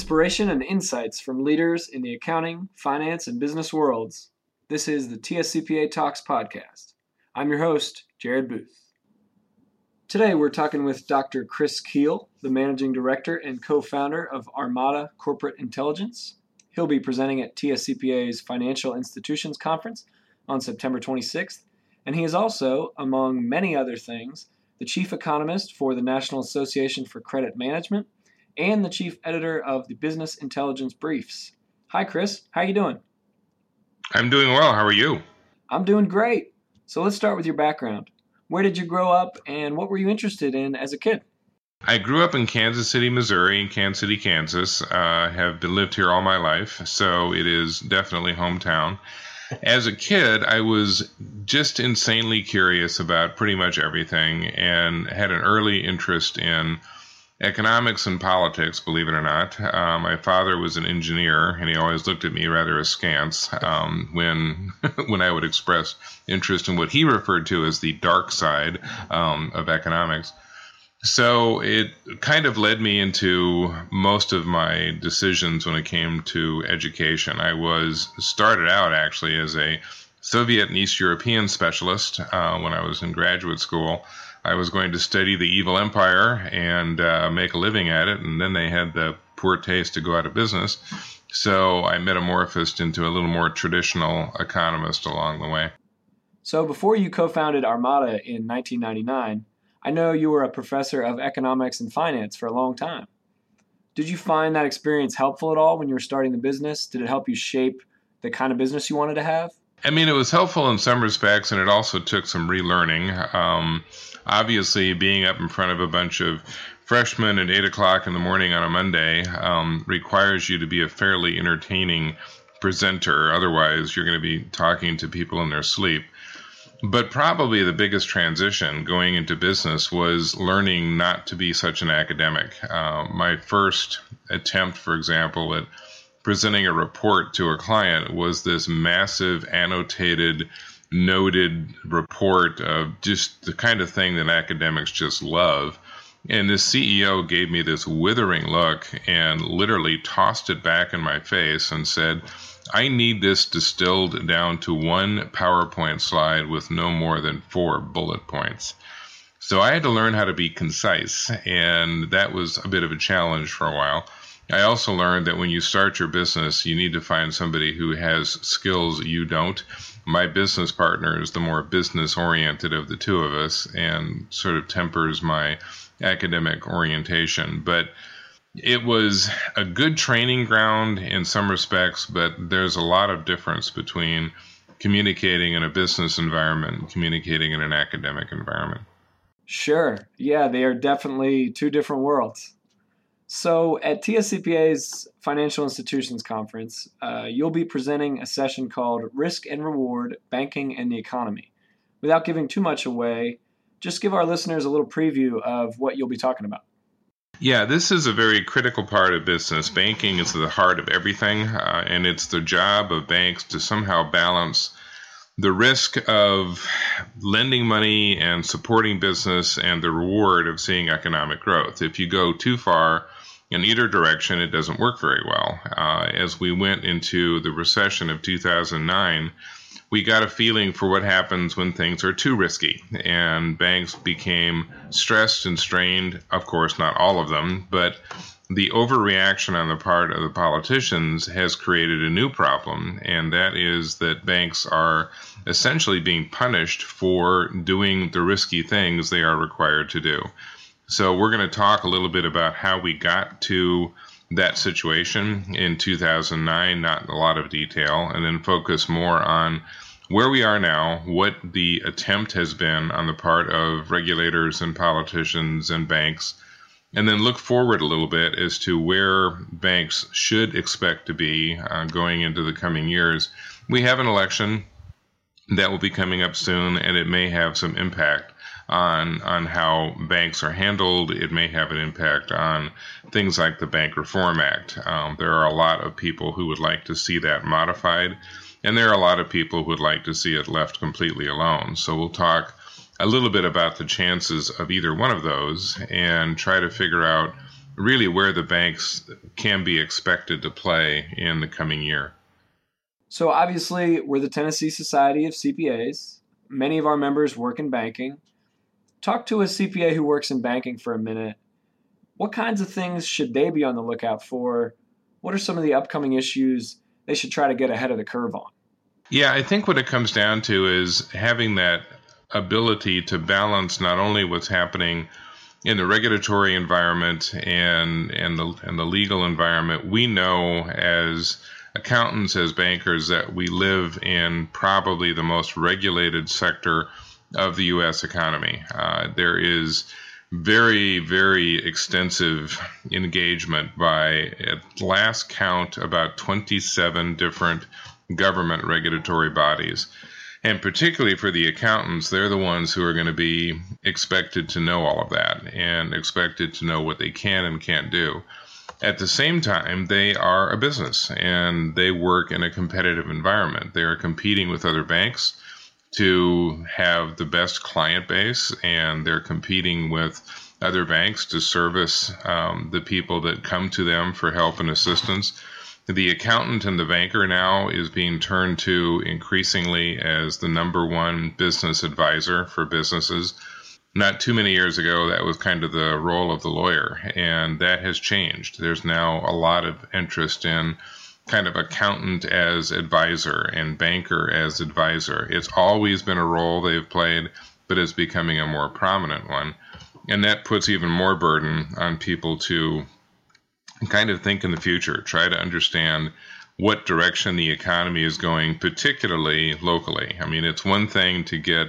inspiration and insights from leaders in the accounting, finance, and business worlds. This is the TSCPA Talks podcast. I'm your host, Jared Booth. Today we're talking with Dr. Chris Kuehl, the managing director and co founder of Armada Corporate Intelligence. He'll be presenting at TSCPA's Financial Institutions Conference on September 26th, and he is also, among many other things, the chief economist for the National Association for Credit Management and the chief editor of the Business Intelligence Briefs. Hi, Chris. How are you doing? I'm doing well. How are you? I'm doing great. So let's start with your background. Where did you grow up, and what were you interested in as a kid? I grew up in Kansas City, Missouri, and Kansas City, Kansas. Uh, have been lived here all my life, so it is definitely hometown. As a kid, I was just insanely curious about pretty much everything, and had an early interest in economics and politics, believe it or not. Uh, my father was an engineer, and he always looked at me rather askance um, when when I would express interest in what he referred to as the dark side um, of economics. So it kind of led me into most of my decisions when it came to education. I was started out actually as a Soviet and East European specialist uh, when I was in graduate school. I was going to study the evil empire and uh, make a living at it, and then they had the poor taste to go out of business. So I metamorphosed into a little more traditional economist along the way. So before you co founded Armada in 1999, I know you were a professor of economics and finance for a long time. Did you find that experience helpful at all when you were starting the business? Did it help you shape the kind of business you wanted to have? I mean, it was helpful in some respects, and it also took some relearning. Um, obviously being up in front of a bunch of freshmen at 8 o'clock in the morning on a Monday um, requires you to be a fairly entertaining presenter. Otherwise, you're going to be talking to people in their sleep. But probably the biggest transition going into business was learning not to be such an academic. Uh, my first attempt, for example, at presenting a report to a client was this massive annotated noted report of just the kind of thing that academics just love. And this CEO gave me this withering look and literally tossed it back in my face and said, I need this distilled down to one PowerPoint slide with no more than four bullet points. So I had to learn how to be concise, and that was a bit of a challenge for a while. I also learned that when you start your business, you need to find somebody who has skills you don't my business partner is the more business oriented of the two of us and sort of tempers my academic orientation. But it was a good training ground in some respects, but there's a lot of difference between communicating in a business environment and communicating in an academic environment. Sure. Yeah, they are definitely two different worlds. So, at TSCPA's Financial Institutions Conference, uh, you'll be presenting a session called Risk and Reward Banking and the Economy. Without giving too much away, just give our listeners a little preview of what you'll be talking about. Yeah, this is a very critical part of business. Banking is the heart of everything, uh, and it's the job of banks to somehow balance the risk of lending money and supporting business and the reward of seeing economic growth. If you go too far, in either direction, it doesn't work very well. Uh, as we went into the recession of 2009, we got a feeling for what happens when things are too risky, and banks became stressed and strained. Of course, not all of them, but the overreaction on the part of the politicians has created a new problem, and that is that banks are essentially being punished for doing the risky things they are required to do. So we're going to talk a little bit about how we got to that situation in 2009, not a lot of detail, and then focus more on where we are now, what the attempt has been on the part of regulators and politicians and banks, and then look forward a little bit as to where banks should expect to be uh, going into the coming years. We have an election that will be coming up soon, and it may have some impact on on how banks are handled. It may have an impact on things like the Bank Reform Act. Um, there are a lot of people who would like to see that modified, and there are a lot of people who would like to see it left completely alone. So we'll talk a little bit about the chances of either one of those and try to figure out really where the banks can be expected to play in the coming year. So, obviously, we're the Tennessee Society of CPAs. Many of our members work in banking. Talk to a CPA who works in banking for a minute. What kinds of things should they be on the lookout for? What are some of the upcoming issues they should try to get ahead of the curve on? Yeah, I think what it comes down to is having that ability to balance not only what's happening in the regulatory environment and and the and the legal environment. We know as accountants, as bankers, that we live in probably the most regulated sector of the U.S. economy. Uh, there is very, very extensive engagement by, at last count, about 27 different government regulatory bodies. And particularly for the accountants, they're the ones who are going to be expected to know all of that and expected to know what they can and can't do. At the same time, they are a business and they work in a competitive environment. They are competing with other banks to have the best client base, and they're competing with other banks to service um, the people that come to them for help and assistance. The accountant and the banker now is being turned to increasingly as the number one business advisor for businesses not too many years ago, that was kind of the role of the lawyer, and that has changed. There's now a lot of interest in kind of accountant as advisor and banker as advisor. It's always been a role they've played, but it's becoming a more prominent one. And that puts even more burden on people to kind of think in the future, try to understand what direction the economy is going, particularly locally. I mean, it's one thing to get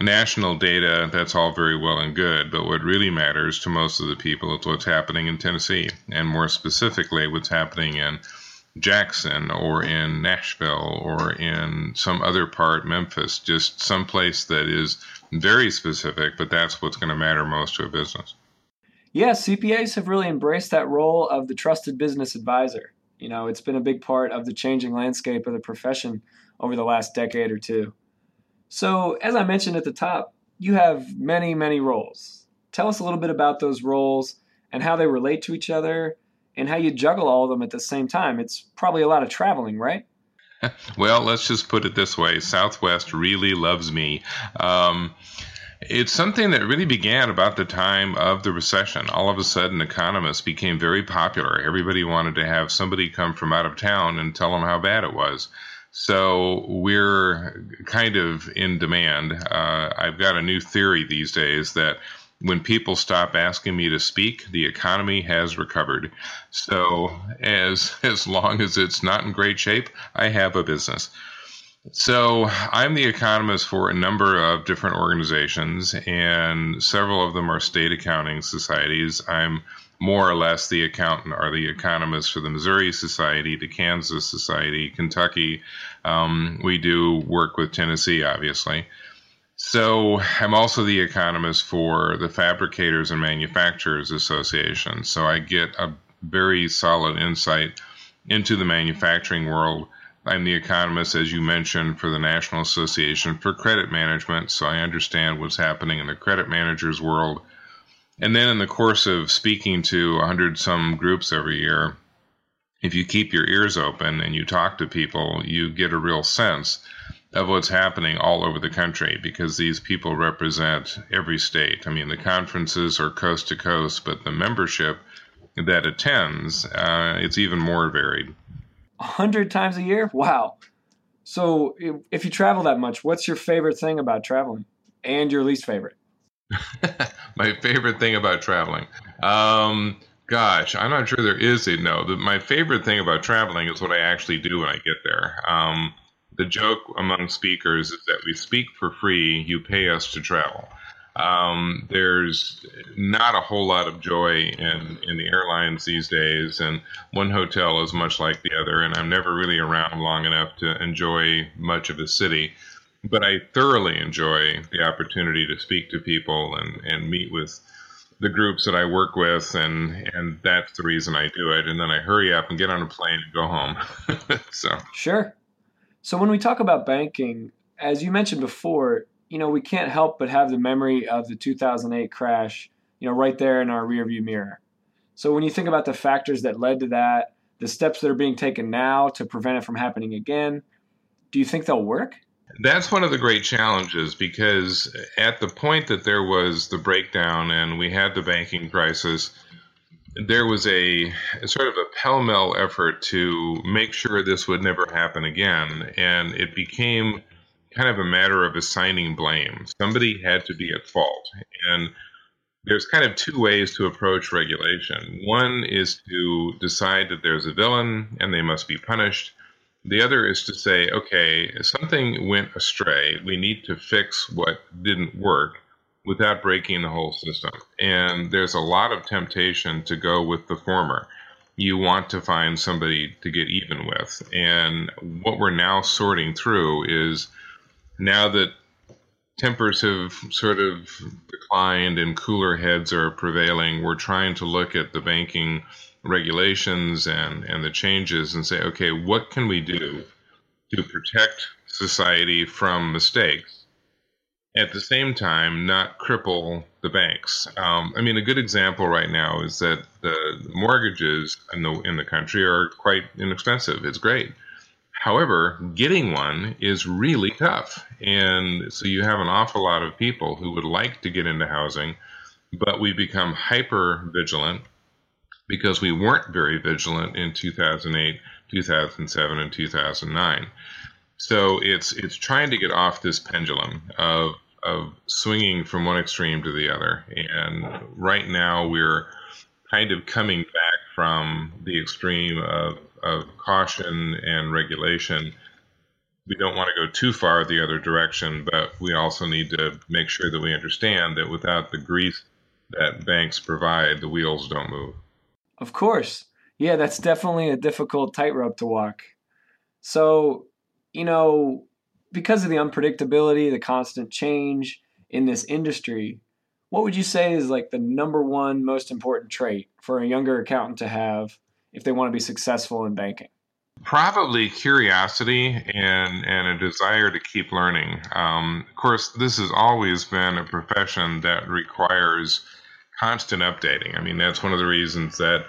national data, that's all very well and good, but what really matters to most of the people is what's happening in Tennessee, and more specifically, what's happening in Jackson or in Nashville or in some other part, Memphis, just some place that is very specific, but that's what's going to matter most to a business. Yeah, CPAs have really embraced that role of the trusted business advisor. You know, it's been a big part of the changing landscape of the profession over the last decade or two. So, as I mentioned at the top, you have many, many roles. Tell us a little bit about those roles and how they relate to each other and how you juggle all of them at the same time. It's probably a lot of traveling, right? Well, let's just put it this way Southwest really loves me. Um, it's something that really began about the time of the recession. All of a sudden, economists became very popular. Everybody wanted to have somebody come from out of town and tell them how bad it was. So we're kind of in demand. Uh, I've got a new theory these days that when people stop asking me to speak, the economy has recovered. So as as long as it's not in great shape, I have a business. So I'm the economist for a number of different organizations, and several of them are state accounting societies. I'm more or less the accountant or the economist for the Missouri Society, the Kansas Society, Kentucky. Um, we do work with Tennessee, obviously. So I'm also the economist for the Fabricators and Manufacturers Association. So I get a very solid insight into the manufacturing world. I'm the economist, as you mentioned, for the National Association for Credit Management. So I understand what's happening in the credit managers world and then in the course of speaking to 100 some groups every year, if you keep your ears open and you talk to people, you get a real sense of what's happening all over the country because these people represent every state. I mean, the conferences are coast to coast, but the membership that attends, uh, it's even more varied. A hundred times a year? Wow. So if you travel that much, what's your favorite thing about traveling and your least favorite? my favorite thing about traveling. Um, gosh, I'm not sure there is a no. The, my favorite thing about traveling is what I actually do when I get there. Um, the joke among speakers is that we speak for free, you pay us to travel. Um, there's not a whole lot of joy in, in the airlines these days, and one hotel is much like the other, and I'm never really around long enough to enjoy much of a city but I thoroughly enjoy the opportunity to speak to people and, and meet with the groups that I work with, and and that's the reason I do it. And then I hurry up and get on a plane and go home. so sure. So when we talk about banking, as you mentioned before, you know we can't help but have the memory of the 2008 crash, you know, right there in our rearview mirror. So when you think about the factors that led to that, the steps that are being taken now to prevent it from happening again, do you think they'll work? That's one of the great challenges because at the point that there was the breakdown and we had the banking crisis, there was a, sort of a pell mell effort to make sure this would never happen again. And it became kind of a matter of assigning blame. Somebody had to be at fault. And there's kind of two ways to approach regulation. One is to decide that there's a villain and they must be punished. The other is to say, okay, something went astray. We need to fix what didn't work without breaking the whole system. And there's a lot of temptation to go with the former. You want to find somebody to get even with. And what we're now sorting through is now that tempers have sort of declined and cooler heads are prevailing, we're trying to look at the banking regulations and, and the changes and say, okay, what can we do to protect society from mistakes? At the same time, not cripple the banks. Um, I mean, a good example right now is that the mortgages in the in the country are quite inexpensive. It's great. However, getting one is really tough. And so you have an awful lot of people who would like to get into housing, but we become hyper vigilant because we weren't very vigilant in 2008, 2007, and 2009. So it's it's trying to get off this pendulum of of swinging from one extreme to the other. And right now we're kind of coming back from the extreme of of caution and regulation. We don't want to go too far the other direction, but we also need to make sure that we understand that without the grease that banks provide, the wheels don't move. Of course. Yeah, that's definitely a difficult tightrope to walk. So, you know, because of the unpredictability, the constant change in this industry, what would you say is like the number one most important trait for a younger accountant to have if they want to be successful in banking? Probably curiosity and, and a desire to keep learning. Um, of course, this has always been a profession that requires constant updating. I mean, that's one of the reasons that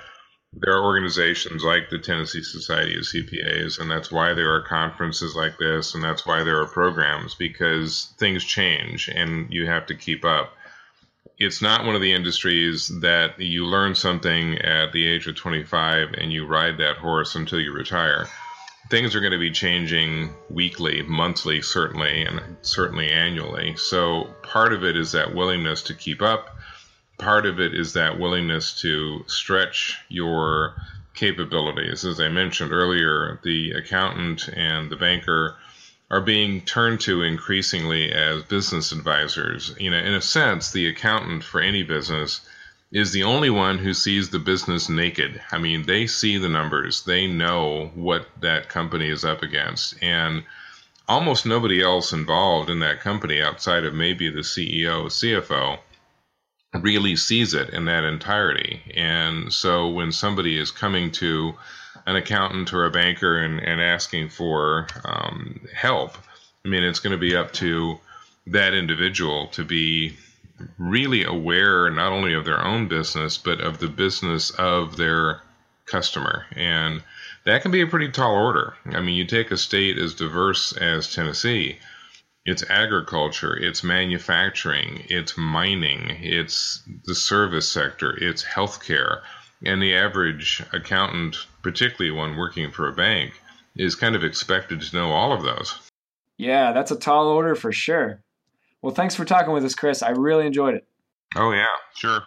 there are organizations like the Tennessee Society of CPAs, and that's why there are conferences like this, and that's why there are programs because things change and you have to keep up it's not one of the industries that you learn something at the age of 25 and you ride that horse until you retire. Things are going to be changing weekly, monthly, certainly, and certainly annually. So part of it is that willingness to keep up. Part of it is that willingness to stretch your capabilities. As I mentioned earlier, the accountant and the banker are being turned to increasingly as business advisors. You know, in a sense, the accountant for any business is the only one who sees the business naked. I mean, they see the numbers, they know what that company is up against, and almost nobody else involved in that company outside of maybe the CEO, CFO really sees it in that entirety. And so when somebody is coming to an accountant or a banker and, and asking for um, help, I mean, it's going to be up to that individual to be really aware not only of their own business, but of the business of their customer. And that can be a pretty tall order. I mean, you take a state as diverse as Tennessee, it's agriculture, it's manufacturing, it's mining, it's the service sector, it's healthcare. And the average accountant, particularly one working for a bank, is kind of expected to know all of those. Yeah, that's a tall order for sure. Well, thanks for talking with us, Chris. I really enjoyed it. Oh, yeah, sure.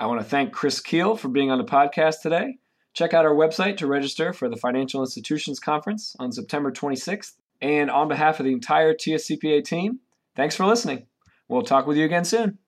I want to thank Chris Kuehl for being on the podcast today. Check out our website to register for the Financial Institutions Conference on September 26th. And on behalf of the entire TSCPA team, thanks for listening. We'll talk with you again soon.